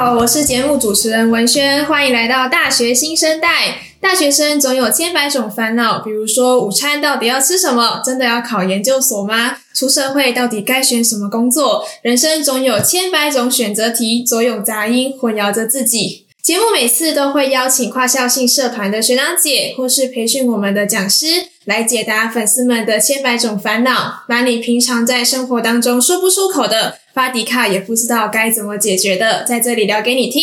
好，我是节目主持人文轩，欢迎来到大学新生代。大学生总有千百种烦恼，比如说午餐到底要吃什么？真的要考研究所吗？出社会到底该选什么工作？人生总有千百种选择题，总有杂音混淆着自己。节目每次都会邀请跨校性社团的学长姐，或是培训我们的讲师，来解答粉丝们的千百种烦恼，把你平常在生活当中说不出口的，发迪卡也不知道该怎么解决的，在这里聊给你听。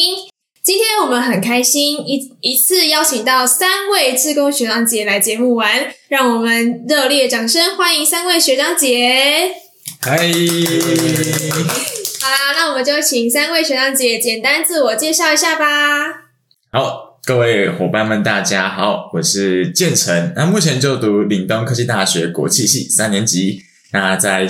今天我们很开心，一一次邀请到三位志工学长姐来节目玩，让我们热烈掌声欢迎三位学长姐。嗨。好啦，那我们就请三位学长姐简单自我介绍一下吧。好，各位伙伴们，大家好，我是建成，那目前就读岭东科技大学国际系三年级，那在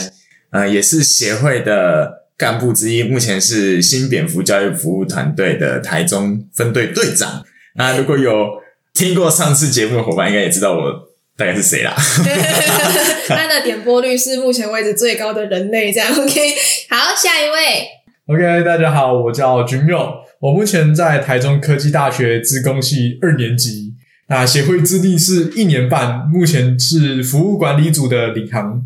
呃也是协会的干部之一，目前是新蝙蝠教育服务团队的台中分队队长。那如果有听过上次节目的伙伴，应该也知道我。大概是谁啦？他的点播率是目前为止最高的人类，这样 OK。好，下一位。OK，大家好，我叫君佑，我目前在台中科技大学资工系二年级，那协会资历是一年半，目前是服务管理组的领航。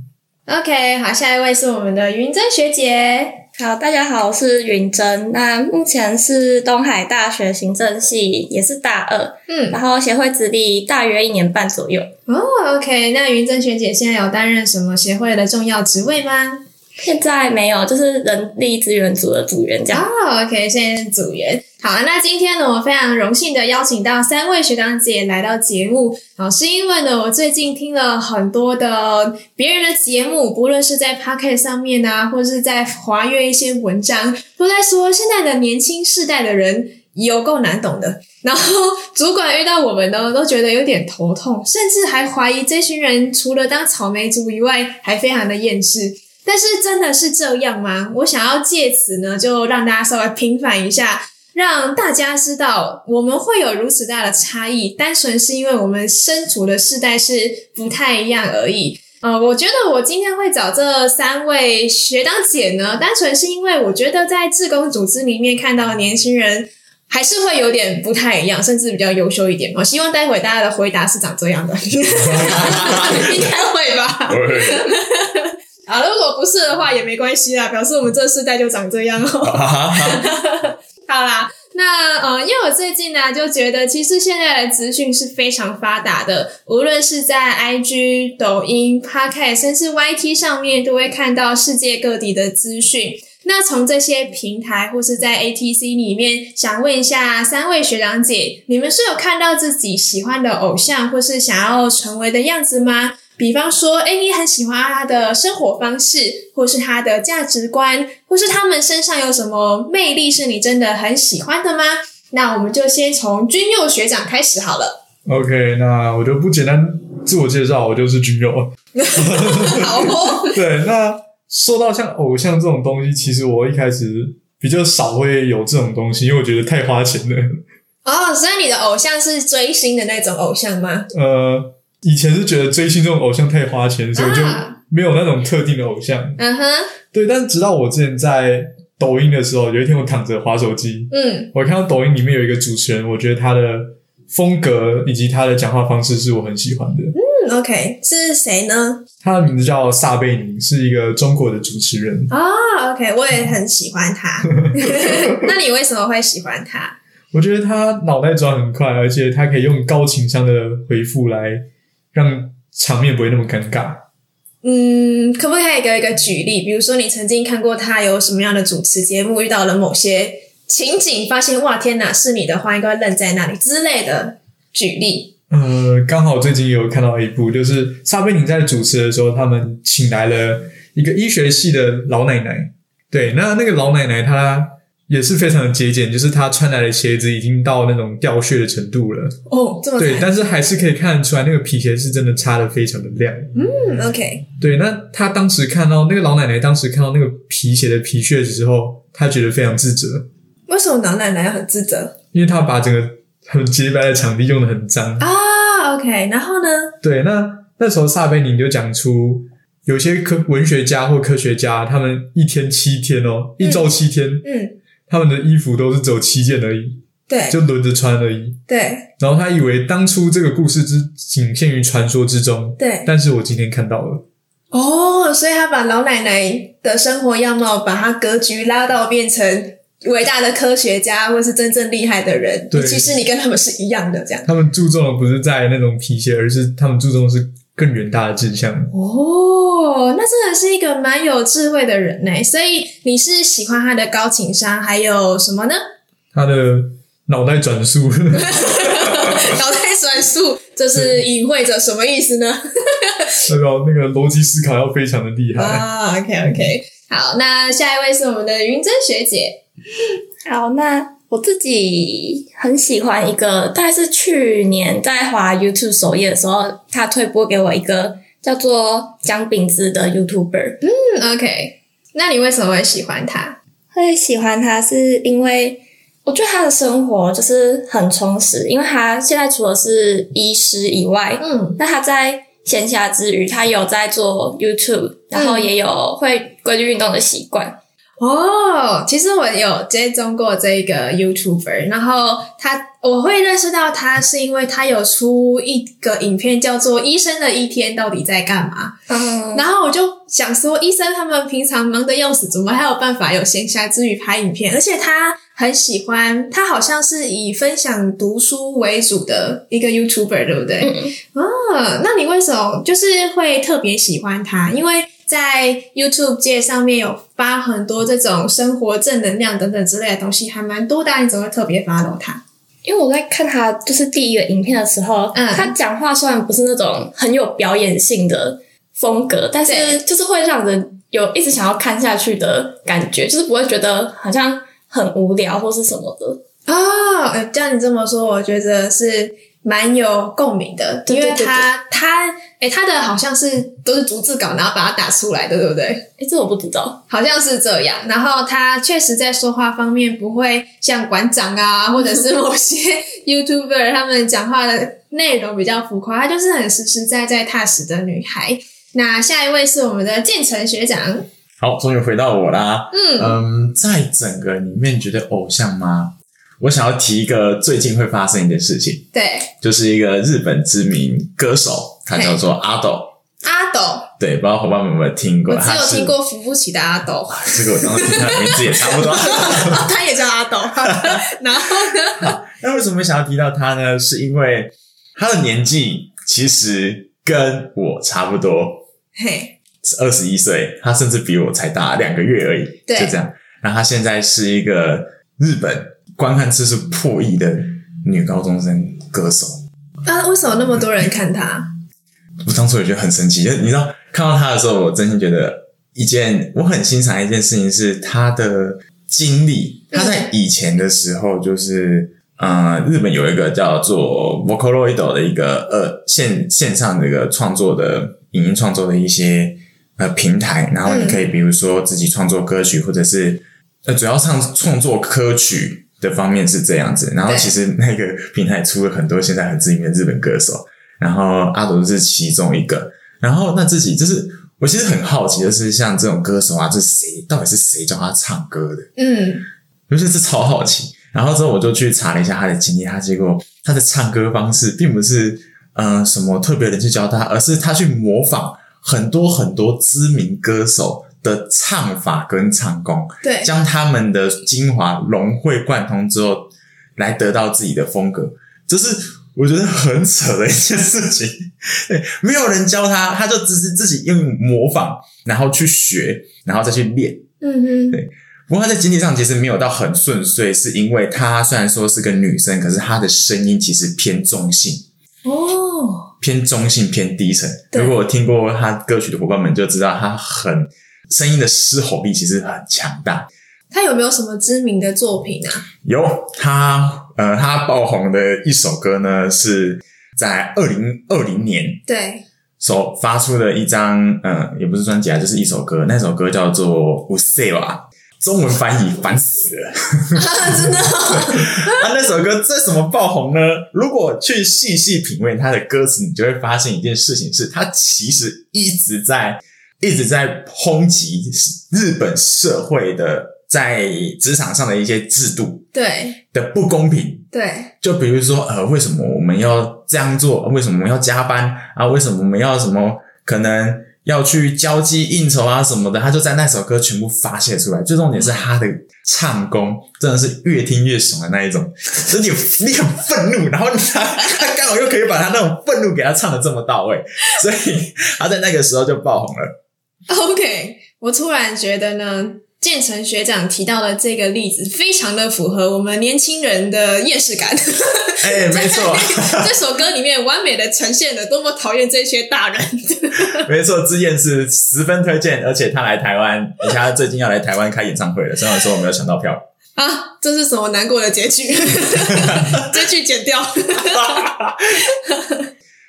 OK，好，下一位是我们的云珍学姐。好，大家好，我是云珍。那目前是东海大学行政系，也是大二。嗯，然后协会资历大约一年半左右。哦，OK。那云珍学姐现在有担任什么协会的重要职位吗？现在没有，就是人力资源组的组员这样。哦，OK，现在是组员。好，那今天呢，我非常荣幸的邀请到三位学长姐来到节目，啊，是因为呢，我最近听了很多的别人的节目，不论是在 Pocket 上面啊，或是在华阅一些文章，都在说现在的年轻世代的人有够难懂的。然后主管遇到我们呢，都觉得有点头痛，甚至还怀疑这群人除了当草莓族以外，还非常的厌世。但是真的是这样吗？我想要借此呢，就让大家稍微平反一下。让大家知道我们会有如此大的差异，单纯是因为我们身处的世代是不太一样而已。呃，我觉得我今天会找这三位学长姐呢，单纯是因为我觉得在志工组织里面看到的年轻人还是会有点不太一样，甚至比较优秀一点。我希望待会大家的回答是长这样的，应该会吧？不是的话也没关系啦，表示我们这世代就长这样哦。好啦，那呃，因为我最近呢就觉得，其实现在的资讯是非常发达的，无论是在 IG、抖音、Podcast，甚至 YT 上面，都会看到世界各地的资讯。那从这些平台或是在 ATC 里面，想问一下三位学长姐，你们是有看到自己喜欢的偶像，或是想要成为的样子吗？比方说，诶，你很喜欢他的生活方式，或是他的价值观，或是他们身上有什么魅力是你真的很喜欢的吗？那我们就先从君佑学长开始好了。OK，那我就不简单自我介绍，我就是君佑。好哦。对，那说到像偶像这种东西，其实我一开始比较少会有这种东西，因为我觉得太花钱了。哦，所以你的偶像是追星的那种偶像吗？呃。以前是觉得追星这种偶像太花钱，所以就没有那种特定的偶像。嗯哼，对。但是直到我之前在抖音的时候，有一天我躺着滑手机，嗯，我看到抖音里面有一个主持人，我觉得他的风格以及他的讲话方式是我很喜欢的。嗯，OK，是谁呢？他的名字叫撒贝宁，是一个中国的主持人。哦，OK，我也很喜欢他。那你为什么会喜欢他？我觉得他脑袋转很快，而且他可以用高情商的回复来。让场面不会那么尴尬。嗯，可不可以给一个举例？比如说，你曾经看过他有什么样的主持节目，遇到了某些情景，发现哇，天哪，是你的话，应该愣在那里之类的举例。呃，刚好最近有看到一部，就是撒贝宁在主持的时候，他们请来了一个医学系的老奶奶。对，那那个老奶奶她。也是非常的节俭，就是他穿来的鞋子已经到那种掉屑的程度了。哦，这么对，但是还是可以看得出来，那个皮鞋是真的擦得非常的亮。嗯，OK。对，那他当时看到那个老奶奶，当时看到那个皮鞋的皮屑的时候，他觉得非常自责。为什么老奶奶要很自责？因为他把整个很洁白的场地用得很脏啊。OK，然后呢？对，那那时候撒贝宁就讲出，有些科文学家或科学家，他们一天七天哦，一周七天，嗯。嗯他们的衣服都是只有七件而已，对，就轮着穿而已。对。然后他以为当初这个故事只仅限于传说之中，对。但是我今天看到了。哦，所以他把老奶奶的生活样貌，把他格局拉到变成。伟大的科学家，或是真正厉害的人，对，其实你跟他们是一样的，这样。他们注重的不是在那种皮鞋，而是他们注重的是更远大的志向。哦，那真的是一个蛮有智慧的人呢。所以你是喜欢他的高情商，还有什么呢？他的脑袋转速，脑袋转速，这是隐晦着什么意思呢？那个那个逻辑思考要非常的厉害啊。OK OK，好，那下一位是我们的云珍学姐。好，那我自己很喜欢一个，大概是去年在滑 YouTube 首页的时候，他推播给我一个叫做姜饼子的 YouTuber。嗯，OK，那你为什么会喜欢他？会喜欢他是因为我觉得他的生活就是很充实，因为他现在除了是医师以外，嗯，那他在闲暇之余，他有在做 YouTube，然后也有会规律运动的习惯。哦，其实我有追踪过这个 YouTuber，然后他我会认识到他是因为他有出一个影片叫做《医生的一天到底在干嘛》，嗯，然后我就想说，医生他们平常忙得要死，怎么还有办法有闲暇之余拍影片？而且他很喜欢，他好像是以分享读书为主的一个 YouTuber，对不对？嗯，哦，那你为什么就是会特别喜欢他？因为在 YouTube 界上面有发很多这种生活正能量等等之类的东西，还蛮多的。你怎么会特别 follow 他？因为我在看他就是第一个影片的时候，嗯，他讲话虽然不是那种很有表演性的风格，但是就是会让人有一直想要看下去的感觉，就是不会觉得好像很无聊或是什么的啊。哦，这样你这么说，我觉得是。蛮有共鸣的，因为他他诶他的好像是都是逐字稿，然后把它打出来的，对不对？诶这我不知道，好像是这样。然后他确实在说话方面不会像馆长啊，或者是某些 YouTuber 他们讲话的内容比较浮夸，他就是很实实在在、踏实的女孩。那下一位是我们的建成学长，好，终于回到我啦。嗯嗯，在整个里面觉得偶像吗？我想要提一个最近会发生一件事情，对，就是一个日本知名歌手，他叫做阿斗。阿斗，对，不知道伙伴们有没有听过？我只有听过扶不起的阿斗。这个我刚刚听他的名字也差不多。他也叫阿斗。然后呢？那为什么想要提到他呢？是因为他的年纪其实跟我差不多，嘿，二十一岁，他甚至比我才大两个月而已。对，就这样。然后他现在是一个日本。观看次数破亿的女高中生歌手啊！为什么那么多人看她？我当初也觉得很神奇，你知道，看到她的时候，我真心觉得一件我很欣赏一件事情是她的经历。她在以前的时候，就是日本有一个叫做 Vocaloid 的一个呃线线上的一个创作的影音创作的一些呃平台，然后你可以比如说自己创作歌曲，或者是呃主要唱创作歌曲。的方面是这样子，然后其实那个平台出了很多现在很知名的日本歌手，然后阿斗是其中一个。然后那自己就是我其实很好奇，就是像这种歌手啊，这是谁？到底是谁教他唱歌的？嗯，就是这超好奇。然后之后我就去查了一下他的经历，他结果他的唱歌方式并不是嗯、呃、什么特别人去教他，而是他去模仿很多很多知名歌手。的唱法跟唱功，对，将他们的精华融会贯通之后，来得到自己的风格，这是我觉得很扯的一件事情。对，没有人教他，他就只是自己用模仿，然后去学，然后再去练。嗯哼，对。不过他在经济上其实没有到很顺遂，是因为他虽然说是个女生，可是她的声音其实偏中性。哦，偏中性，偏低沉。如果我听过他歌曲的伙伴们就知道，他很。声音的嘶吼力其实很强大。他有没有什么知名的作品啊？有，他呃，他爆红的一首歌呢，是在二零二零年对所发出的一张，呃，也不是专辑啊，就是一首歌。那首歌叫做《u s a 中文翻译烦死了，啊、真的、哦。啊，那首歌为什么爆红呢？如果去细细品味他的歌词，你就会发现一件事情是，他其实一直在。一直在抨击日本社会的在职场上的一些制度对的不公平，对，就比如说呃，为什么我们要这样做？为什么我们要加班啊？为什么我们要什么可能？要去交际应酬啊什么的，他就在那首歌全部发泄出来。最重点是他的唱功真的是越听越爽的那一种，所以你你很愤怒，然后他他刚好又可以把他那种愤怒给他唱的这么到位，所以他在那个时候就爆红了。OK，我突然觉得呢。建成学长提到的这个例子，非常的符合我们年轻人的厌世感。哎、欸，没错，这首歌里面完美的呈现了多么讨厌这些大人。没错，之燕是十分推荐，而且他来台湾，而且他最近要来台湾开演唱会了。虽然说我没有抢到票啊，这是什么难过的结局？结局剪掉。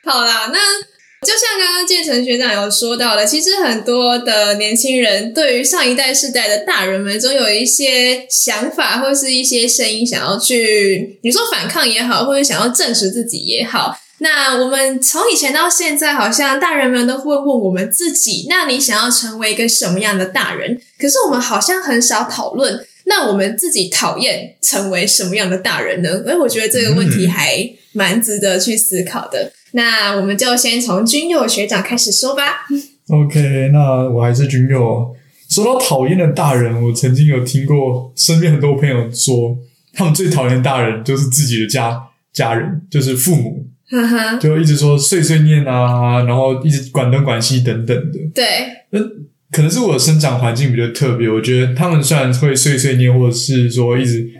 好啦，那。就像刚刚建成学长有说到的，其实很多的年轻人对于上一代世代的大人们，总有一些想法或是一些声音，想要去你说反抗也好，或者想要证实自己也好。那我们从以前到现在，好像大人们都会问我们自己：那你想要成为一个什么样的大人？可是我们好像很少讨论，那我们自己讨厌成为什么样的大人呢？所以我觉得这个问题还蛮值得去思考的。那我们就先从君佑学长开始说吧。OK，那我还是君佑。说到讨厌的大人，我曾经有听过身边很多朋友说，他们最讨厌的大人就是自己的家家人，就是父母，就一直说碎碎念啊，然后一直管东管西等等的。对，那可能是我的生长环境比较特别，我觉得他们虽然会碎碎念，或者是说一直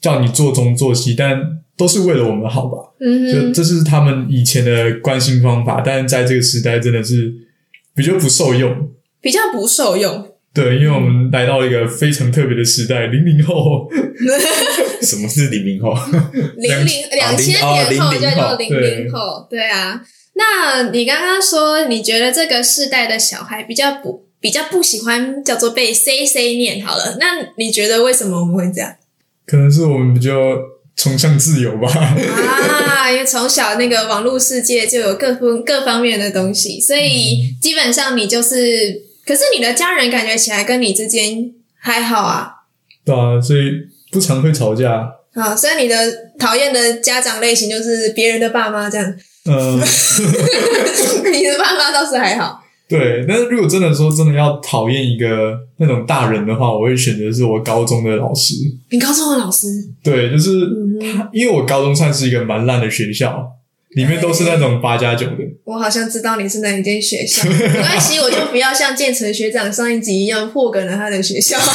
叫你做东做西，但都是为了我们好吧？嗯哼，就这是他们以前的关心方法，但是在这个时代真的是比较不受用，比较不受用。对，因为我们来到了一个非常特别的时代，零零后。什么是零零后？零零 两千年后叫做零零后。对啊，那你刚刚说你觉得这个世代的小孩比较不比较不喜欢叫做被 say say 念好了，那你觉得为什么我们会这样？可能是我们比较。崇尚自由吧啊！因为从小那个网络世界就有各方各方面的东西，所以基本上你就是，可是你的家人感觉起来跟你之间还好啊。对啊，所以不常会吵架。啊，所以你的讨厌的家长类型就是别人的爸妈这样。嗯，你的爸妈倒是还好。对，但是如果真的说真的要讨厌一个那种大人的话，我会选择是我高中的老师。你高中的老师？对，就是他，因为我高中算是一个蛮烂的学校。里面都是那种八加九的。我好像知道你是哪一间学校，没关系，我就不要像建成学长上一集一样破梗了他的学校。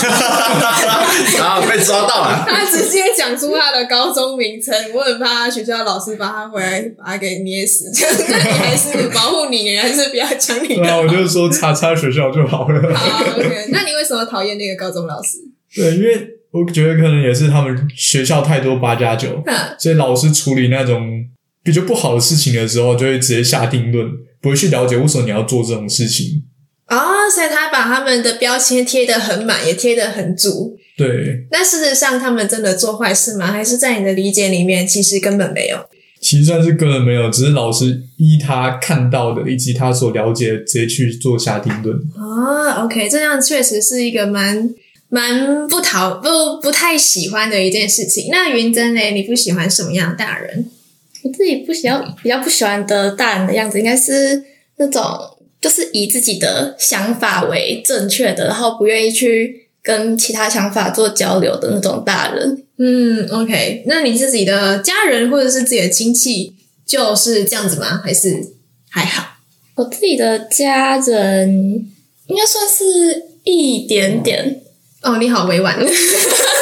啊，被抓到了！他直接讲出他的高中名称，我很怕他学校老师把他回来把他给捏死。那你还是保护你，你还是不要讲你的。对啊，我就说叉叉学校就好了。好，OK。那你为什么讨厌那个高中老师？对，因为我觉得可能也是他们学校太多八加九，所以老师处理那种。比较不好的事情的时候，就会直接下定论，不会去了解为什么你要做这种事情。啊、哦，所以他把他们的标签贴得很满，也贴得很足。对。那事实上，他们真的做坏事吗？还是在你的理解里面，其实根本没有？其实算是根本没有，只是老师依他看到的以及他所了解的，直接去做下定论。啊、哦，OK，这样确实是一个蛮蛮不讨不不太喜欢的一件事情。那云真呢？你不喜欢什么样的大人？我自己不喜欢，比较不喜欢的大人的样子，应该是那种就是以自己的想法为正确的，然后不愿意去跟其他想法做交流的那种大人。嗯，OK，那你自己的家人或者是自己的亲戚就是这样子吗？还是还好？我自己的家人应该算是一点点。哦，你好委婉。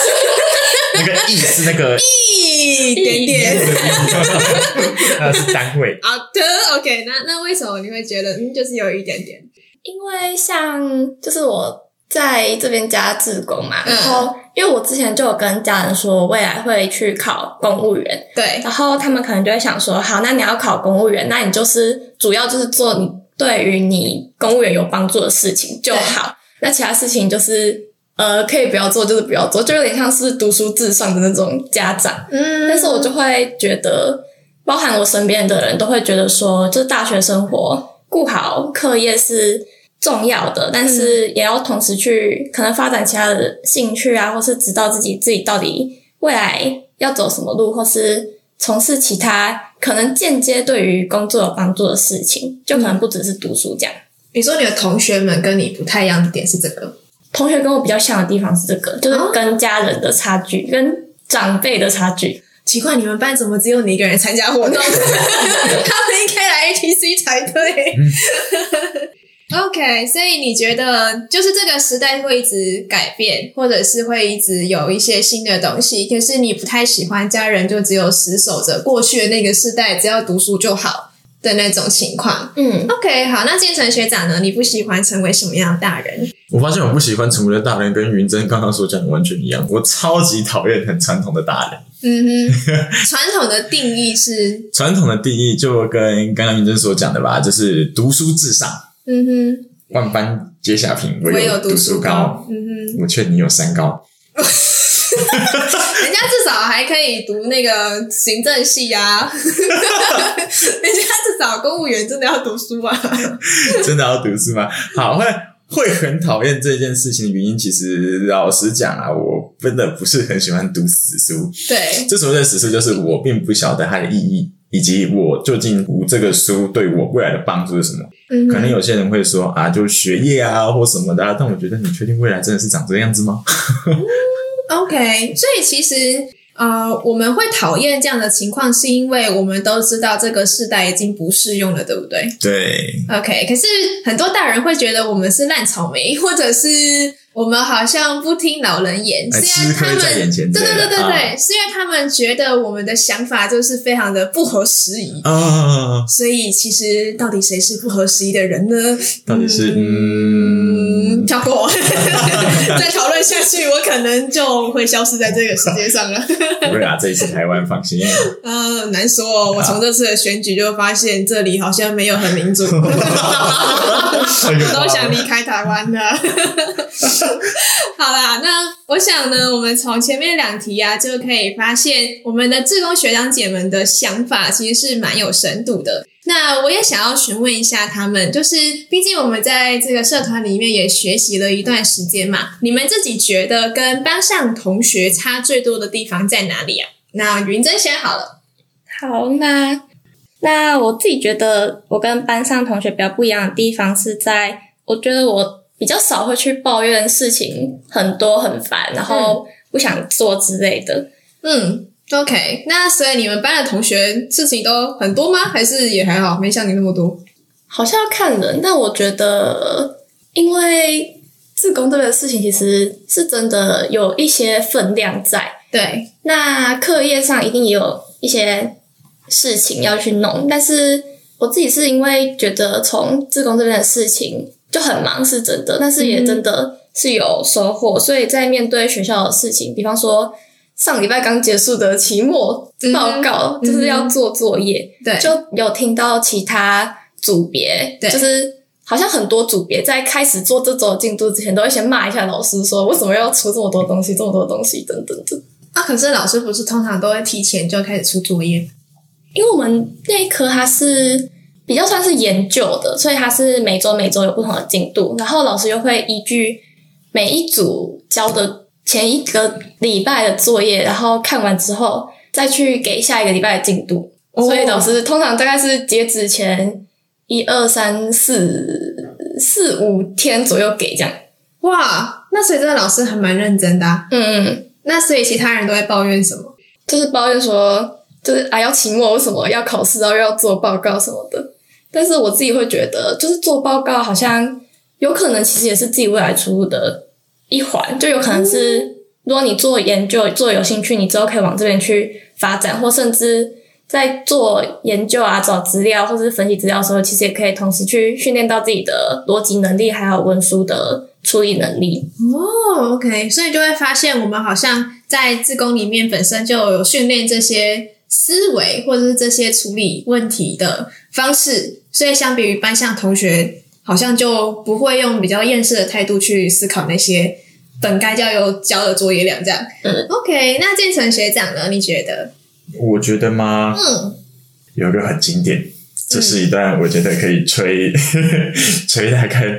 那个 “意”是那个一点点，那是单位。好的，OK，那那为什么你会觉得嗯，就是有一点点？因为像就是我在这边加自工嘛，然后因为我之前就有跟家人说未来会去考公务员，对，然后他们可能就会想说，好，那你要考公务员，那你就是主要就是做你对于你公务员有帮助的事情就好，那其他事情就是。呃，可以不要做，就是不要做，就有点像是读书至上的那种家长。嗯，但是我就会觉得，包含我身边的人都会觉得说，就是大学生活顾好课业是重要的，但是也要同时去可能发展其他的兴趣啊，或是知道自己自己到底未来要走什么路，或是从事其他可能间接对于工作有帮助的事情，就可能不只是读书这样。你说你的同学们跟你不太一样的点是这个？同学跟我比较像的地方是这个，就是跟家人的差距，跟长辈的差距。奇怪，你们班怎么只有你一个人参加活动？他们应该来 ATC 才对。OK，所以你觉得就是这个时代会一直改变，或者是会一直有一些新的东西，可是你不太喜欢家人就只有死守着过去的那个时代，只要读书就好的那种情况。嗯，OK，好，那建成学长呢？你不喜欢成为什么样的大人？我发现我不喜欢成为的大人跟云珍刚刚所讲的完全一样，我超级讨厌很传统的大人。嗯哼，传统的定义是 传统的定义就跟刚刚云珍所讲的吧，就是读书至上。嗯哼，万般皆下品，唯有读书高。书高嗯哼，我劝你有三高。至少还可以读那个行政系啊，人家至少公务员真的要读书啊，真的要读书吗？好，会会很讨厌这件事情的原因，其实老实讲啊，我真的不是很喜欢读死书。对，这所谓的死书，就是我并不晓得它的意义。以及我究竟读这个书对我未来的帮助是什么？嗯，可能有些人会说啊，就学业啊或什么的啊，但我觉得你确定未来真的是长这个样子吗？嗯，OK，所以其实呃，我们会讨厌这样的情况，是因为我们都知道这个世代已经不适用了，对不对？对。OK，可是很多大人会觉得我们是烂草莓，或者是。我们好像不听老人言，虽然他们对对对对对，啊、是因为他们觉得我们的想法就是非常的不合时宜啊。所以其实到底谁是不合时宜的人呢？到底是嗯，跳过，再讨论下去，我可能就会消失在这个世界上了。不会啊，这一次台湾放心。嗯、呃，难说。我从这次的选举就发现，这里好像没有很民主，我都想离开台湾了。好啦，那我想呢，我们从前面两题啊，就可以发现我们的志工学长姐们的想法其实是蛮有深度的。那我也想要询问一下他们，就是毕竟我们在这个社团里面也学习了一段时间嘛，你们自己觉得跟班上同学差最多的地方在哪里啊？那云珍先好了。好，那那我自己觉得我跟班上同学比较不一样的地方是在，我觉得我。比较少会去抱怨事情很多很烦，然后不想做之类的。嗯，OK，那所以你们班的同学事情都很多吗？还是也还好，没像你那么多？好像要看人，但我觉得，因为自工这个事情其实是真的有一些分量在。对，那课业上一定也有一些事情要去弄，但是我自己是因为觉得从自工这边的事情。就很忙是真的，但是也真的是有收获。嗯、所以在面对学校的事情，比方说上礼拜刚结束的期末报告，嗯、就是要做作业，对，就有听到其他组别，对，就是好像很多组别在开始做这周进度之前，都会先骂一下老师，说为什么要出这么多东西，这么多东西等等等。啊，可是老师不是通常都会提前就开始出作业？因为我们那一科它是。比较算是研究的，所以它是每周每周有不同的进度，然后老师又会依据每一组交的前一个礼拜的作业，然后看完之后再去给下一个礼拜的进度。哦、所以老师通常大概是截止前一二三四四五天左右给这样。哇，那所以这个老师还蛮认真的、啊。嗯嗯，那所以其他人都在抱怨什么？就是抱怨说，就是啊要期末为什么要考试，然后又要做报告什么的。但是我自己会觉得，就是做报告好像有可能其实也是自己未来出路的一环，就有可能是如果你做研究做有兴趣，你之后可以往这边去发展，或甚至在做研究啊、找资料或者是分析资料的时候，其实也可以同时去训练到自己的逻辑能力，还有文书的处理能力。哦，OK，所以就会发现我们好像在自工里面本身就有训练这些思维或者是这些处理问题的方式。所以，相比于班上同学，好像就不会用比较厌世的态度去思考那些本该要有交的作业量，这样。嗯，OK，那建成学长呢？你觉得？我觉得吗？嗯，有一个很经典，这是一段我觉得可以吹、嗯、吹大概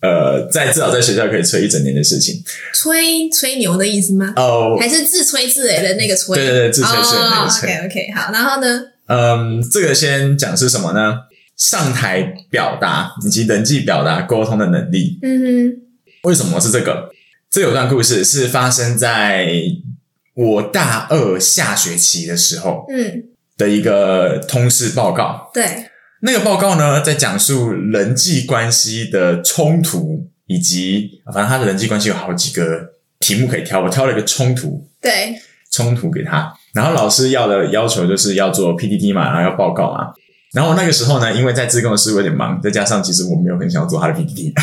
呃，在至少在学校可以吹一整年的事情。吹吹牛的意思吗？哦，还是自吹自擂的那个吹？对对对，自吹自擂那个吹。Oh, OK OK，好，然后呢？嗯，这个先讲是什么呢？上台表达以及人际表达沟通的能力。嗯哼，为什么是这个？这有段故事是发生在我大二下学期的时候，嗯，的一个通识报告。对，那个报告呢，在讲述人际关系的冲突，以及反正他的人际关系有好几个题目可以挑，我挑了一个冲突。对，冲突给他，然后老师要的要求就是要做 PPT 嘛，然后要报告嘛。然后那个时候呢，因为在自贡的事有点忙，再加上其实我没有很想要做他的 PPT。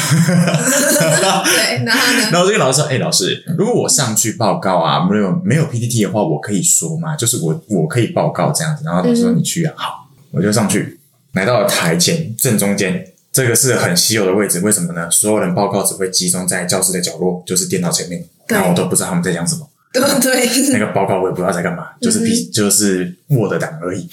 对，然后呢？然后这个老师说：“哎，老师，如果我上去报告啊，没有没有 PPT 的话，我可以说吗？就是我我可以报告这样子。”然后老师说：“你去啊。”好，我就上去，来到了台前正中间，这个是很稀有的位置。为什么呢？所有人报告只会集中在教室的角落，就是电脑前面，然后我都不知道他们在讲什么。对对，那个报告我也不知道在干嘛，就是 P 就是 Word 档而已。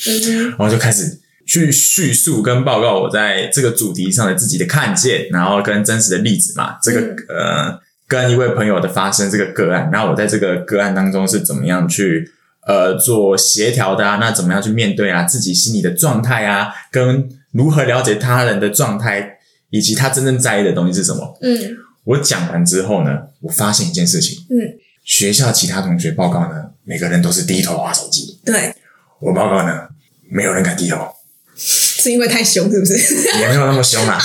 然后就开始。去叙述跟报告我在这个主题上的自己的看见，然后跟真实的例子嘛，这个、嗯、呃跟一位朋友的发生这个个案，然后我在这个个案当中是怎么样去呃做协调的啊？那怎么样去面对啊？自己心里的状态啊，跟如何了解他人的状态，以及他真正在意的东西是什么？嗯，我讲完之后呢，我发现一件事情，嗯，学校其他同学报告呢，每个人都是低头玩手机，对，我报告呢，没有人敢低头。是因为太凶，是不是？也没有那么凶啦，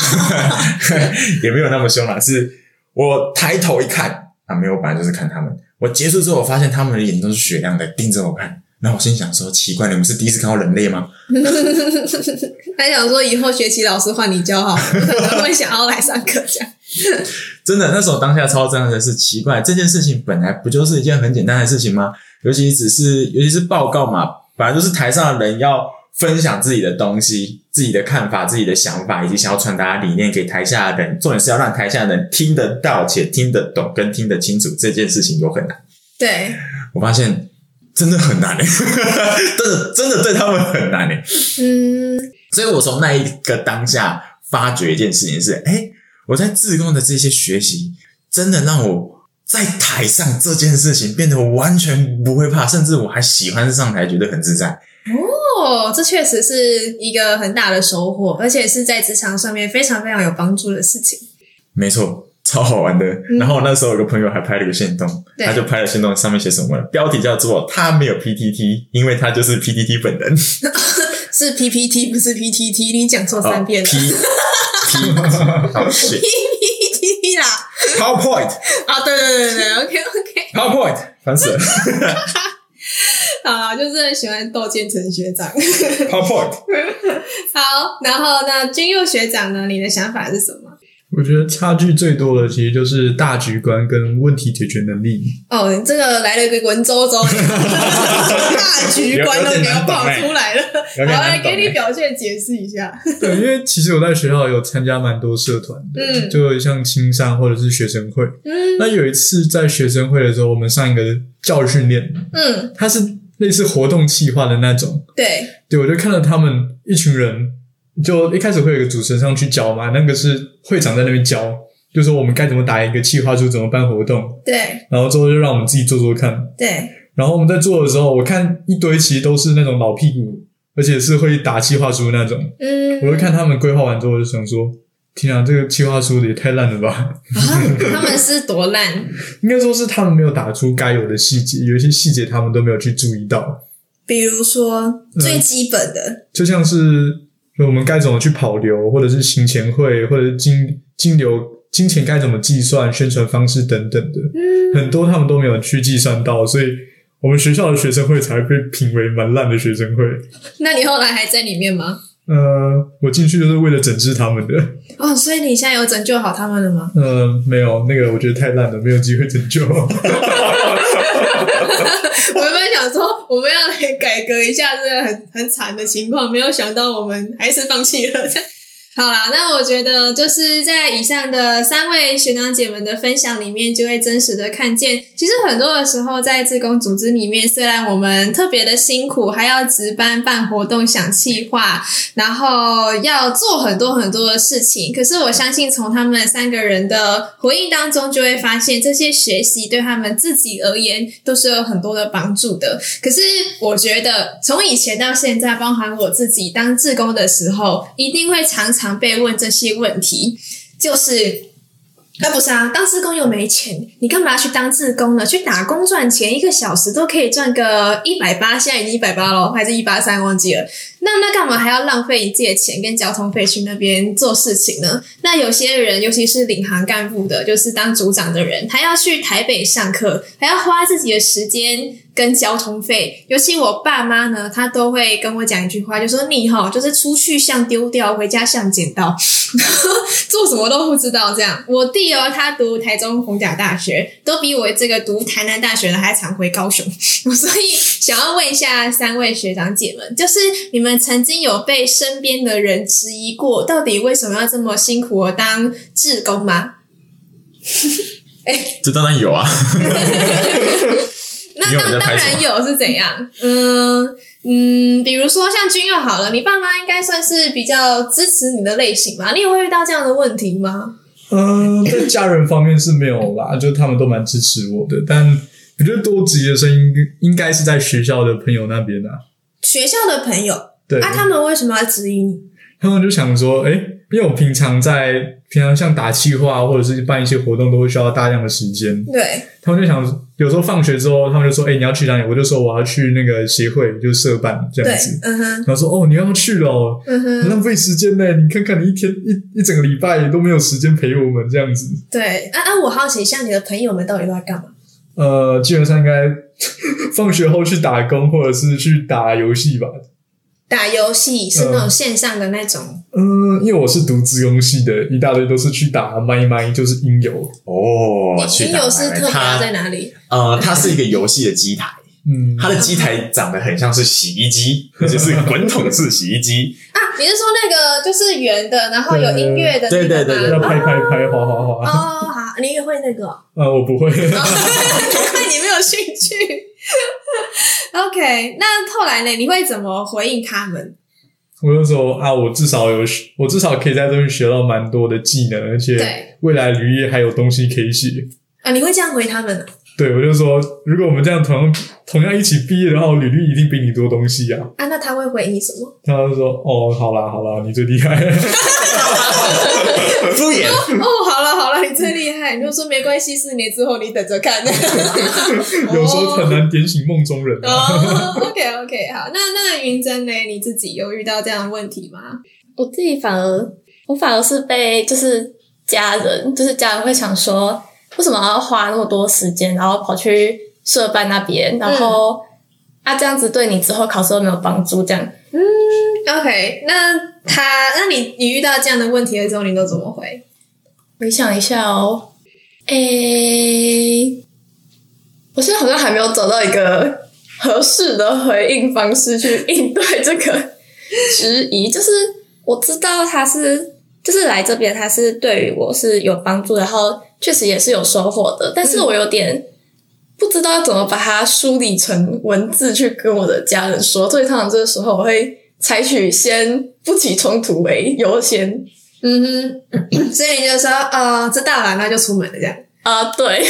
也没有那么凶啦。是我抬头一看，啊，没有，本来就是看他们。我结束之后，我发现他们的眼睛都是雪亮的，盯着我看。然后我心想说：奇怪，你们是第一次看到人类吗？还想说以后学期老师换你教好，可能会想要来上课这样。真的，那时候当下超真的是奇怪，这件事情本来不就是一件很简单的事情吗？尤其只是，尤其是报告嘛，本来就是台上的人要。分享自己的东西、自己的看法、自己的想法，以及想要传达理念给台下的人。重点是要让台下的人听得到且听得懂，跟听得清楚。这件事情有很难。对，我发现真的很难诶，真的真的对他们很难诶。嗯，所以我从那一个当下发觉一件事情是：诶，我在自贡的这些学习，真的让我在台上这件事情变得完全不会怕，甚至我还喜欢上台，觉得很自在。哦，这确实是一个很大的收获，而且是在职场上面非常非常有帮助的事情。没错，超好玩的。嗯、然后那时候有个朋友还拍了一个线动，他就拍了线动，上面写什么？标题叫做“他没有 PTT，因为他就是 PTT 本人 ”。是 PPT 不是 PTT，你讲错三遍了。好 PPT 啦，PowerPoint。啊，对对对对，OK OK。PowerPoint，烦死了。好，就是很喜欢窦建成学长。PowerPoint。好，然后那君佑学长呢？你的想法是什么？我觉得差距最多的其实就是大局观跟问题解决能力。哦，你这个来了一个文绉绉，大局观都给我跑出来了。好，来给你表现解释一下。对，因为其实我在学校有参加蛮多社团的，嗯，就像青商或者是学生会。嗯，那有一次在学生会的时候，我们上一个教育训练，嗯，它是类似活动企划的那种。对，对，我就看到他们一群人。就一开始会有一个主持人上去教嘛，那个是会长在那边教，就说我们该怎么打一个企划书，怎么办活动。对。然后之后就让我们自己做做看。对。然后我们在做的时候，我看一堆其实都是那种老屁股，而且是会打企划书那种。嗯。我就看他们规划完之后，就想说：天啊，这个计划书也太烂了吧！啊，他们是多烂？应该说是他们没有打出该有的细节，有一些细节他们都没有去注意到。比如说最基本的，嗯、就像是。我们该怎么去跑流，或者是行前会，或者是金金流金钱该怎么计算，宣传方式等等的，嗯，很多他们都没有去计算到，所以我们学校的学生会才会被评为蛮烂的学生会。那你后来还在里面吗？呃，我进去就是为了整治他们的。哦，所以你现在有拯救好他们了吗？呃，没有，那个我觉得太烂了，没有机会拯救。我们想说我们要来改革一下这个很很惨的情况，没有想到我们还是放弃了。好啦，那我觉得就是在以上的三位学长姐们的分享里面，就会真实的看见，其实很多的时候在志工组织里面，虽然我们特别的辛苦，还要值班办活动、想企划，然后要做很多很多的事情，可是我相信从他们三个人的回应当中，就会发现这些学习对他们自己而言都是有很多的帮助的。可是我觉得从以前到现在，包含我自己当志工的时候，一定会常常。常被问这些问题，就是，啊不是啊，当自工又没钱，你干嘛去当自工呢？去打工赚钱，一个小时都可以赚个一百八，现在已经一百八了，还是一八三，忘记了。那那干嘛还要浪费一切钱跟交通费去那边做事情呢？那有些人，尤其是领航干部的，就是当组长的人，还要去台北上课，还要花自己的时间。跟交通费，尤其我爸妈呢，他都会跟我讲一句话，就说你齁，就是出去像丢掉，回家像捡到，做什么都不知道这样。我弟哦，他读台中红甲大学，都比我这个读台南大学的还常回高雄。所以想要问一下三位学长姐们，就是你们曾经有被身边的人质疑过，到底为什么要这么辛苦的当志工吗？哎，这当然有啊。那当当然有是怎样？嗯嗯，比如说像君佑好了，你爸妈应该算是比较支持你的类型吧？你有会遇到这样的问题吗？嗯，在家人方面是没有啦，就他们都蛮支持我的。但我觉得多质疑的声音应该是在学校的朋友那边啊。学校的朋友，对，啊，他们为什么要质疑你？他们就想说，哎、欸。因为我平常在平常像打气话或者是办一些活动，都会需要大量的时间。对，他们就想，有时候放学之后，他们就说：“哎、欸，你要去哪里？”我就说：“我要去那个协会，就是社办这样子。”嗯哼。然后说：“哦，你要去了，嗯哼，浪费时间呢。你看看，你一天一一整个礼拜都没有时间陪我们这样子。”对，啊啊，我好奇，像你的朋友们到底都在干嘛？呃，基本上应该 放学后去打工，或者是去打游戏吧。打游戏是那种线上的那种，嗯，因为我是读资工系的，一大堆都是去打麦麦，就是音游哦。音游是特别在哪里？呃，它是一个游戏的机台，嗯，它的机台长得很像是洗衣机，就是滚筒式洗衣机啊。你是说那个就是圆的，然后有音乐的，对对对，要拍拍拍，滑滑滑。哦，好，你也会那个？呃，我不会，因为你没有兴趣。OK，那后来呢？你会怎么回应他们？我就说啊，我至少有，我至少可以在这边学到蛮多的技能，而且未来履历还有东西可以写啊。你会这样回他们呢？对，我就说，如果我们这样同同样一起毕业的话，我履历一定比你多东西啊。啊，那他会回你什么？他就说，哦，好啦好啦，你最厉害。敷衍就说没关系，四年之后你等着看。有时候很难点醒梦中人。哦，OK OK，好，那那云珍呢？你自己有遇到这样的问题吗？我自己反而，我反而是被就是家人，就是家人会想说，为什么要花那么多时间，然后跑去社办那边，然后、嗯、啊这样子对你之后考试都没有帮助，这样。嗯，OK，那。他，那你你遇到这样的问题的时候，你都怎么回？回想一下哦，诶、欸，我现在好像还没有找到一个合适的回应方式去应对这个质疑。就是我知道他是，就是来这边，他是对于我是有帮助，然后确实也是有收获的。但是我有点不知道要怎么把它梳理成文字去跟我的家人说，所以通常这个时候我会。采取先不起冲突为优先，嗯哼，所以你就说，呃，知道了，那就出门了，这样啊，对。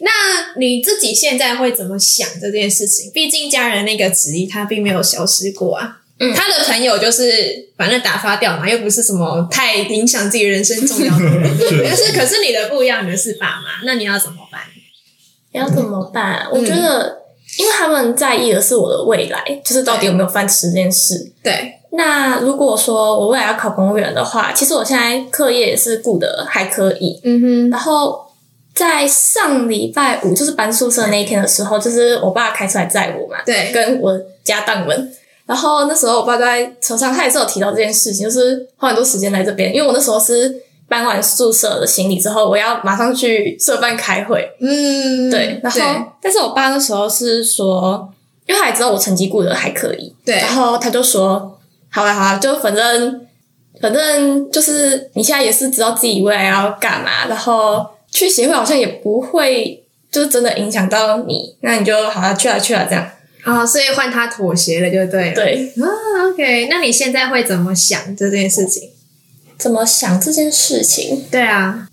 那你自己现在会怎么想这件事情？毕竟家人那个旨意他并没有消失过啊。嗯，他的朋友就是反正打发掉嘛，又不是什么太影响自己人生重要的人。可是，可是你的不一样，你的是爸妈，那你要怎么办？要怎么办？嗯，我觉得。因为他们在意的是我的未来，就是到底有没有饭吃这件事。对。那如果说我未来要考公务员的话，其实我现在课业也是顾得还可以。嗯哼。然后在上礼拜五，就是搬宿舍那一天的时候，就是我爸开车来载我嘛。对。跟我家当们。然后那时候我爸在车上，他也是有提到这件事情，就是花很多时间来这边，因为我那时候是。搬完宿舍的行李之后，我要马上去社办开会。嗯，对。然后，但是我爸那时候是说，因为他也知道我成绩过得还可以。对。然后他就说，好了好了，就反正反正就是你现在也是知道自己未来要干嘛，然后去协会好像也不会就是真的影响到你，那你就好了去了去了这样。啊、哦，所以换他妥协了，就对了。对啊，OK，那你现在会怎么想这件事情？怎么想这件事情？对啊，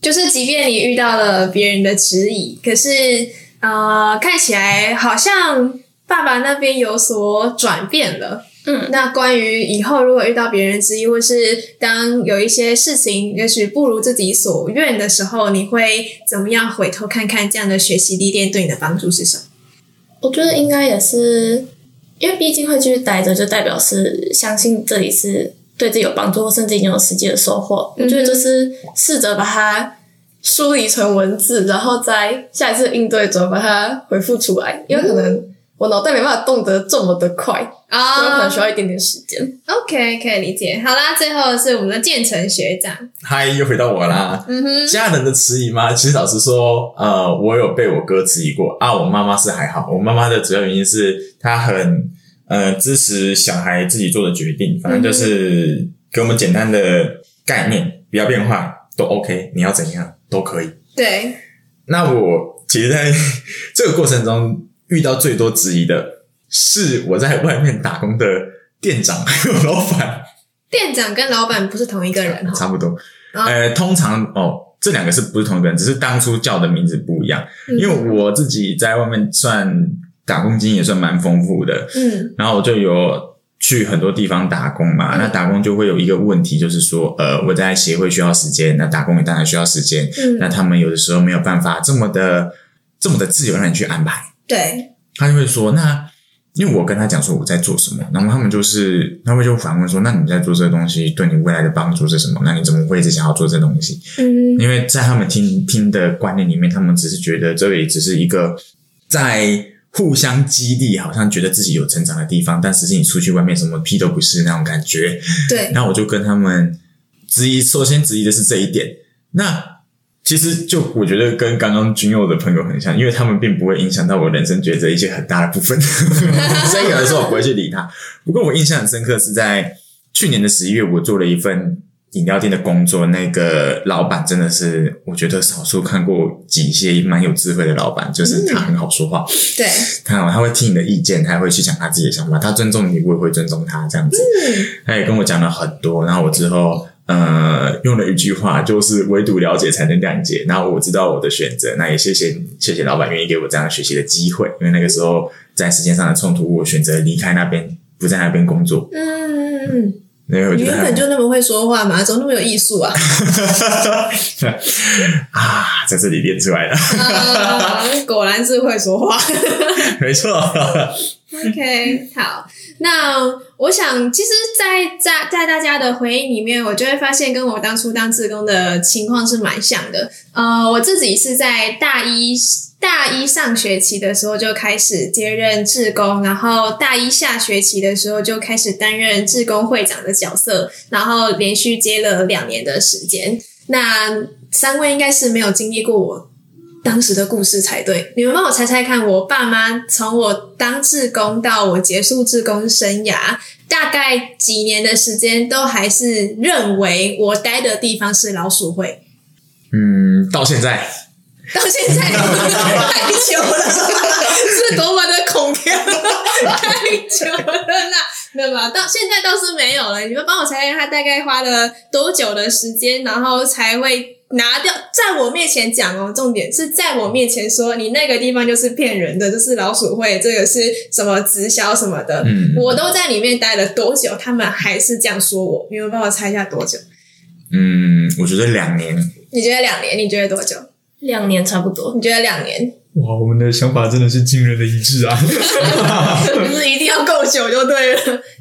就是即便你遇到了别人的质疑，可是呃，看起来好像爸爸那边有所转变了。嗯，那关于以后如果遇到别人质疑，或是当有一些事情也许不如自己所愿的时候，你会怎么样回头看看这样的学习历练对你的帮助是什么？我觉得应该也是，因为毕竟会继续待着，就代表是相信这里是对自己有帮助，甚至已经有实际的收获。嗯、我觉得就是试着把它梳理成文字，然后在下一次应对中把它回复出来，因为可能。我脑袋没办法动得这么的快啊，所以可能需要一点点时间。OK，可以理解。好啦，最后是我们的建成学长。嗨，又回到我啦。嗯哼，家人的质疑吗？其实老实说，呃，我有被我哥质疑过啊。我妈妈是还好，我妈妈的主要原因是她很呃支持小孩自己做的决定，反正就是给我们简单的概念，不要变坏都 OK，你要怎样都可以。对。那我其实在 这个过程中。遇到最多质疑的是我在外面打工的店长还有老板。店长跟老板不是同一个人，差不多。哦、呃，通常哦，这两个是不是同一个人？只是当初叫的名字不一样。嗯、因为我自己在外面算打工经验也算蛮丰富的，嗯，然后我就有去很多地方打工嘛。嗯、那打工就会有一个问题，就是说，呃，我在协会需要时间，那打工也当然需要时间。嗯，那他们有的时候没有办法这么的这么的自由让你去安排。对，他就会说，那因为我跟他讲说我在做什么，然后他们就是他们就反问说，那你在做这个东西对你未来的帮助是什么？那你怎么会一直想要做这东西？嗯，因为在他们听听的观念里面，他们只是觉得这里只是一个在互相激励，好像觉得自己有成长的地方，但实际你出去外面什么屁都不是那种感觉。对，那我就跟他们质疑，首先质疑的是这一点。那其实就我觉得跟刚刚君佑的朋友很像，因为他们并不会影响到我人生抉择一些很大的部分，所以有的时候我不会去理他。不过我印象很深刻是在去年的十一月，我做了一份饮料店的工作，那个老板真的是我觉得少数看过几些蛮有智慧的老板，就是他很好说话，嗯、对，他他会听你的意见，他会去讲他自己的想法，他尊重你，我也会尊重他这样子。嗯、他也跟我讲了很多，然后我之后。呃，用了一句话，就是唯独了解才能谅解。然后我知道我的选择，那也谢谢你，谢谢老板愿意给我这样学习的机会。因为那个时候在时间上的冲突，我选择离开那边，不在那边工作。嗯嗯嗯。你原本就那么会说话嘛？怎么那么有艺术啊？啊，在这里练出来的。啊，果然是会说话。没错。OK，好。那我想，其实在，在在在大家的回忆里面，我就会发现，跟我当初当志工的情况是蛮像的。呃，我自己是在大一大一上学期的时候就开始接任志工，然后大一下学期的时候就开始担任志工会长的角色，然后连续接了两年的时间。那三位应该是没有经历过我当时的故事才对，你们帮我猜猜看，我爸妈从我当志工到我结束志工生涯，大概几年的时间，都还是认为我待的地方是老鼠会。嗯，到现在，到现在太久了，是多么的恐怖，太久了啦，对吧？到现在倒是没有了。你们帮我猜猜，他大概花了多久的时间，然后才会？拿掉，在我面前讲哦，重点是在我面前说你那个地方就是骗人的，就是老鼠会，这个是什么直销什么的，嗯，我都在里面待了多久，他们还是这样说我，你们帮我猜一下多久？嗯，我觉得两年。你觉得两年？你觉得多久？两年差不多。你觉得两年？哇，我们的想法真的是惊人的一致啊！就是一定要够久就对了，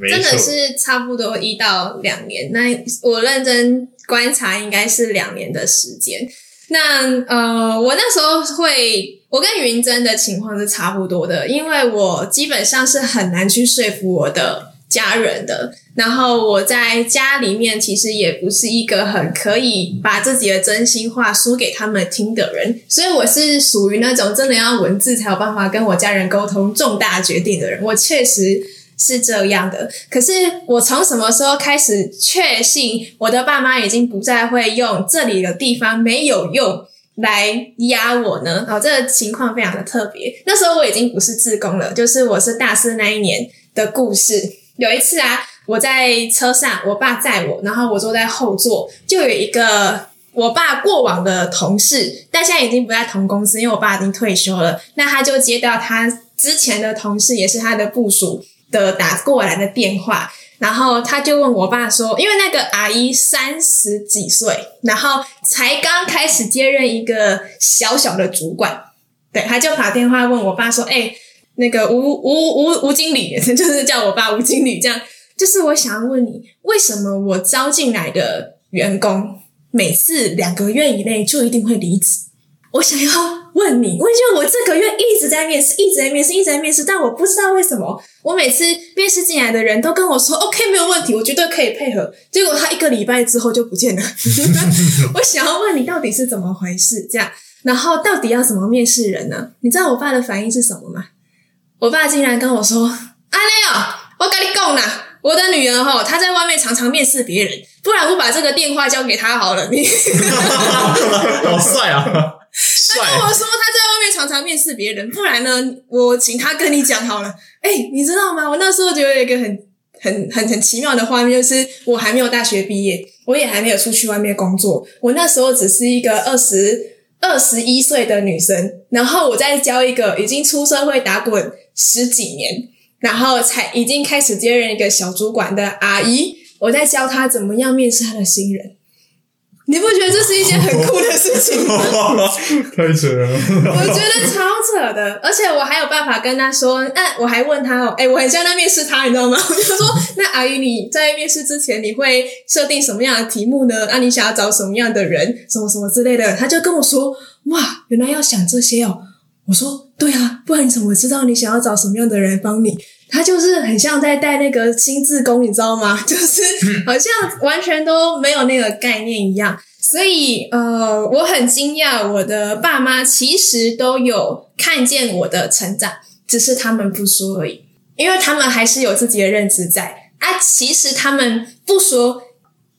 真的是差不多一到两年。那我认真。观察应该是两年的时间。那呃，我那时候会，我跟云珍的情况是差不多的，因为我基本上是很难去说服我的家人的。然后我在家里面其实也不是一个很可以把自己的真心话说给他们听的人，所以我是属于那种真的要文字才有办法跟我家人沟通重大决定的人。我确实。是这样的。可是我从什么时候开始确信我的爸妈已经不再会用这里的地方没有用来压我呢？哦，这个情况非常的特别。那时候我已经不是自工了，就是我是大四那一年的故事。有一次啊，我在车上，我爸载我，然后我坐在后座，就有一个。我爸过往的同事，但现在已经不在同公司，因为我爸已经退休了。那他就接到他之前的同事，也是他的部署的打过来的电话，然后他就问我爸说：“因为那个阿姨三十几岁，然后才刚开始接任一个小小的主管，对，他就打电话问我爸说：‘哎、那个吴吴吴吴经理，就是叫我爸吴经理，这样，就是我想要问你，为什么我招进来的员工？’每次两个月以内就一定会离职。我想要问你，我觉得我这个月一直在面试，一直在面试，一直在面试，但我不知道为什么，我每次面试进来的人都跟我说 “OK，没有问题，我绝对可以配合”，结果他一个礼拜之后就不见了。我想要问你，到底是怎么回事？这样，然后到底要怎么面试人呢？你知道我爸的反应是什么吗？我爸竟然跟我说：“阿内哦，我跟你讲啦。”我的女儿哈，她在外面常常面试别人，不然我把这个电话交给她好了。你 好帅啊！他跟我说他在外面常常面试别人，不然呢，我请他跟你讲好了。哎、欸，你知道吗？我那时候觉得有一个很、很、很、很奇妙的画面，就是我还没有大学毕业，我也还没有出去外面工作，我那时候只是一个二十二十一岁的女生，然后我在教一个已经出社会打滚十几年。然后才已经开始接任一个小主管的阿姨，我在教她怎么样面试她的新人。你不觉得这是一件很酷的事情吗？太扯了！我觉得超扯的，而且我还有办法跟她说。那我还问她哦，哎，我很像在面试她，你知道吗？我就说，那阿姨你在面试之前，你会设定什么样的题目呢？那你想要找什么样的人，什么什么之类的？她就跟我说，哇，原来要想这些哦。我说对啊，不然你怎么知道你想要找什么样的人帮你？他就是很像在带那个新志工，你知道吗？就是好像完全都没有那个概念一样。所以呃，我很惊讶，我的爸妈其实都有看见我的成长，只是他们不说而已，因为他们还是有自己的认知在啊。其实他们不说，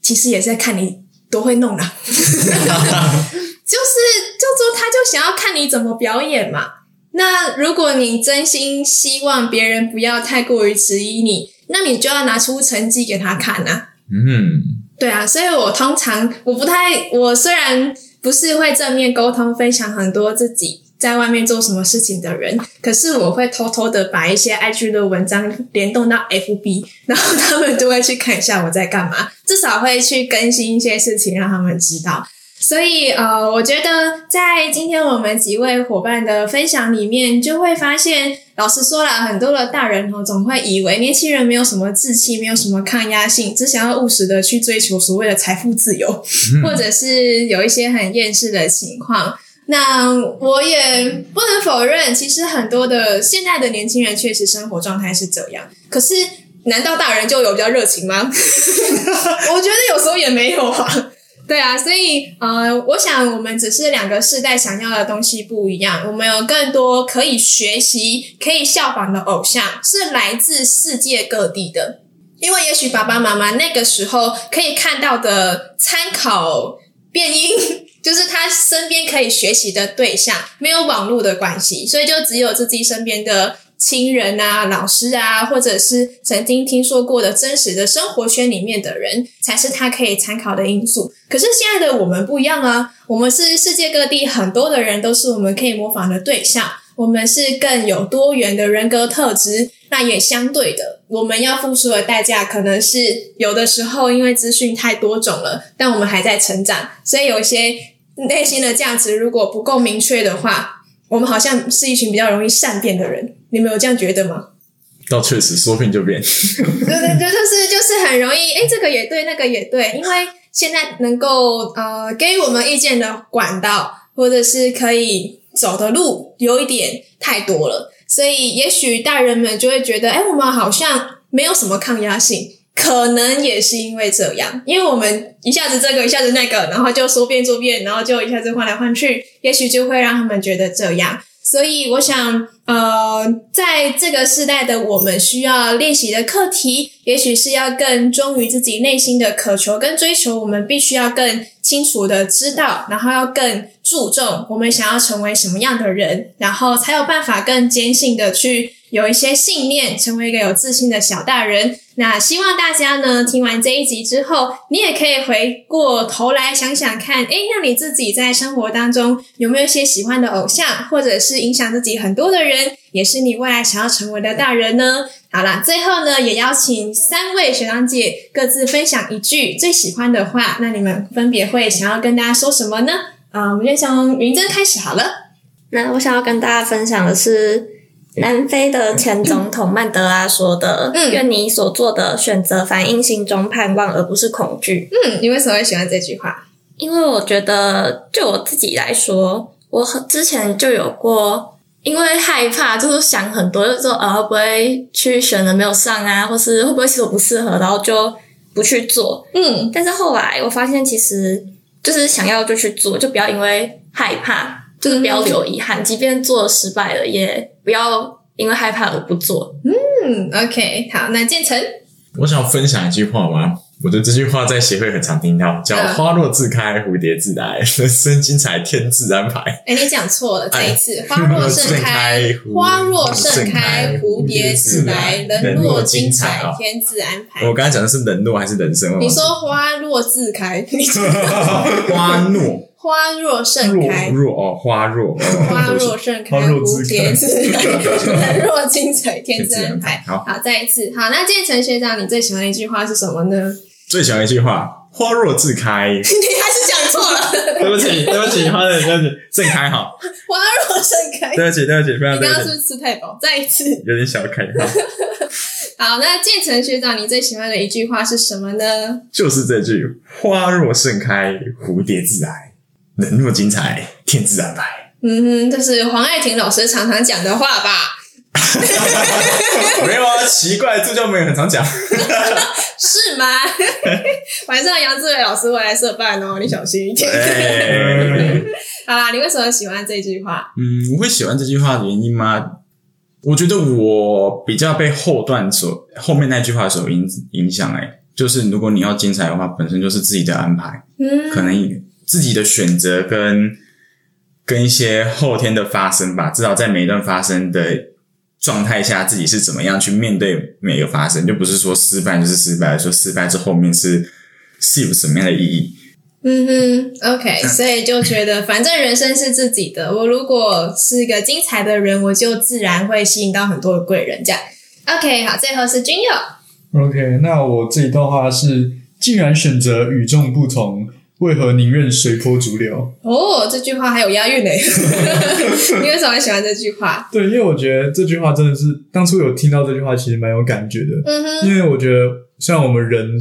其实也是在看你多会弄啊。就是叫做，他就想要看你怎么表演嘛。那如果你真心希望别人不要太过于质疑你，那你就要拿出成绩给他看啊。嗯，对啊。所以我通常我不太，我虽然不是会正面沟通、分享很多自己在外面做什么事情的人，可是我会偷偷的把一些 IG 的文章联动到 FB，然后他们就会去看一下我在干嘛，至少会去更新一些事情，让他们知道。所以，呃，我觉得在今天我们几位伙伴的分享里面，就会发现，老实说了，很多的大人哦，总会以为年轻人没有什么志气，没有什么抗压性，只想要务实的去追求所谓的财富自由，或者是有一些很厌世的情况。那我也不能否认，其实很多的现在的年轻人确实生活状态是这样。可是，难道大人就有比较热情吗？我觉得有时候也没有啊。对啊，所以呃，我想我们只是两个世代想要的东西不一样。我们有更多可以学习、可以效仿的偶像，是来自世界各地的。因为也许爸爸妈妈那个时候可以看到的参考 变音，就是他身边可以学习的对象，没有网络的关系，所以就只有自己身边的。亲人啊，老师啊，或者是曾经听说过的真实的生活圈里面的人，才是他可以参考的因素。可是现在的我们不一样啊，我们是世界各地很多的人都是我们可以模仿的对象，我们是更有多元的人格特质。那也相对的，我们要付出的代价可能是有的时候因为资讯太多种了，但我们还在成长，所以有些内心的价值如果不够明确的话。我们好像是一群比较容易善变的人，你们有这样觉得吗？倒确实说变就变，对对对，就是就是很容易，诶，这个也对，那个也对，因为现在能够呃给我们意见的管道或者是可以走的路有一点太多了，所以也许大人们就会觉得，诶，我们好像没有什么抗压性。可能也是因为这样，因为我们一下子这个，一下子那个，然后就说变就变，然后就一下子换来换去，也许就会让他们觉得这样。所以我想，呃，在这个时代的我们需要练习的课题，也许是要更忠于自己内心的渴求跟追求。我们必须要更清楚的知道，然后要更注重我们想要成为什么样的人，然后才有办法更坚信的去有一些信念，成为一个有自信的小大人。那希望大家呢，听完这一集之后，你也可以回过头来想想看，诶，那你自己在生活当中有没有一些喜欢的偶像，或者是影响自己很多的人，也是你未来想要成为的大人呢？好啦，最后呢，也邀请三位学长姐各自分享一句最喜欢的话。那你们分别会想要跟大家说什么呢？啊、我们就从云珍开始好了。那我想要跟大家分享的是。南非的前总统曼德拉说的：“嗯、愿你所做的选择反映心中盼望，而不是恐惧。”嗯，你为什么会喜欢这句话？因为我觉得，就我自己来说，我之前就有过，因为害怕，就是想很多，就是说，啊，会不会去选了没有上啊，或是会不会其实我不适合，然后就不去做。嗯，但是后来我发现，其实就是想要就去做，就不要因为害怕。就是不要留遗憾，即便做了失败了，也不要因为害怕而不做。嗯，OK，好，那建成，我想分享一句话吗？我觉得这句话在协会很常听到，叫“花落自开，蝴蝶自来，人生精彩，天自安排。”哎，你讲错了，再一次，“花若盛开，花若盛开，蝴蝶自来，人若精彩，天自安排。”我刚才讲的是人若还是人生？你说“花若自开”，你说 花若。花若盛开，若哦，花若，花若盛开，蝴蝶 自来，人若精彩，天自安排。好，好，再一次，好，那建成学长，你最喜欢的一句话是什么呢？最喜欢的一句话，花若自开。你还是讲错了，对不起，对不起，花若盛开，好，花若盛开，对不起，对不起，非常对不起。你刚刚是不是吃太饱？再一次，有点小开哈。好，那建成学长，你最喜欢的一句话是什么呢？就是这句，花若盛开，蝴蝶自来。人若精彩，天自安排。嗯哼，这是黄爱婷老师常常讲的话吧？没有啊，奇怪，助教们也很常讲。是吗？晚上杨志伟老师会来社办哦，你小心一点。好啦，你为什么喜欢这句话？嗯，我会喜欢这句话的原因吗？我觉得我比较被后段所后面那句话所影影响。哎，就是如果你要精彩的话，本身就是自己的安排。嗯，可能。自己的选择跟跟一些后天的发生吧，至少在每一段发生的状态下，自己是怎么样去面对每个发生，就不是说失败就是失败，说失败之后面是是有什么样的意义？嗯哼，OK，所以就觉得反正人生是自己的，我如果是一个精彩的人，我就自然会吸引到很多的贵人。这样，OK，好，最后是君佑。OK，那我这一段话是：既然选择与众不同。为何宁愿随波逐流？哦，这句话还有押韵呢。你为什么喜欢这句话？对，因为我觉得这句话真的是当初有听到这句话，其实蛮有感觉的。嗯哼，因为我觉得像我们人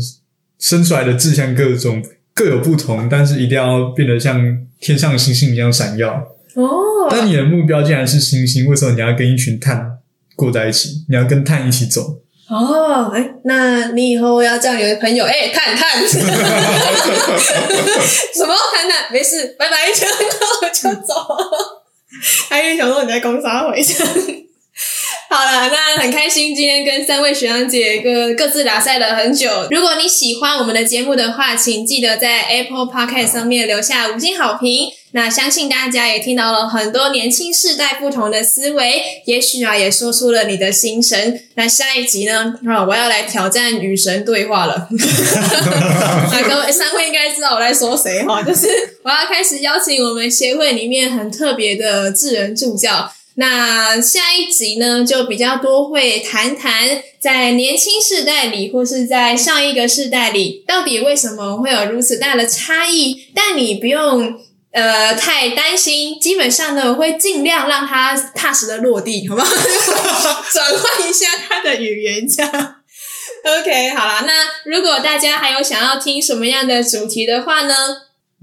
生出来的志向各种各有不同，但是一定要变得像天上的星星一样闪耀。哦，但你的目标竟然是星星，为什么你要跟一群碳过在一起？你要跟碳一起走？哦，哎，那你以后要叫你的朋友，哎，探探，什么探探？没事，拜拜，就我就走。还以为想说你在攻杀回去。好了，那很开心今天跟三位学长姐各各自打赛了很久。如果你喜欢我们的节目的话，请记得在 Apple Podcast 上面留下五星好评。那相信大家也听到了很多年轻世代不同的思维，也许啊也说出了你的心声。那下一集呢，啊，我要来挑战与神对话了。那 各位三位应该知道我在说谁哈，就是我要开始邀请我们协会里面很特别的智人助教。那下一集呢，就比较多会谈谈在年轻世代里，或是在上一个世代里，到底为什么会有如此大的差异？但你不用呃太担心，基本上呢，我会尽量让他踏实的落地，好不好？转换一下他的语言，这样。OK，好啦，那如果大家还有想要听什么样的主题的话呢？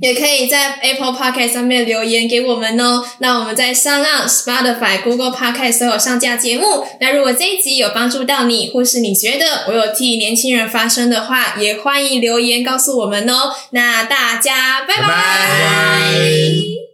也可以在 Apple Podcast 上面留言给我们哦。那我们在上岸、Spotify、Google Podcast 所有上架节目。那如果这一集有帮助到你，或是你觉得我有替年轻人发声的话，也欢迎留言告诉我们哦。那大家。拜拜。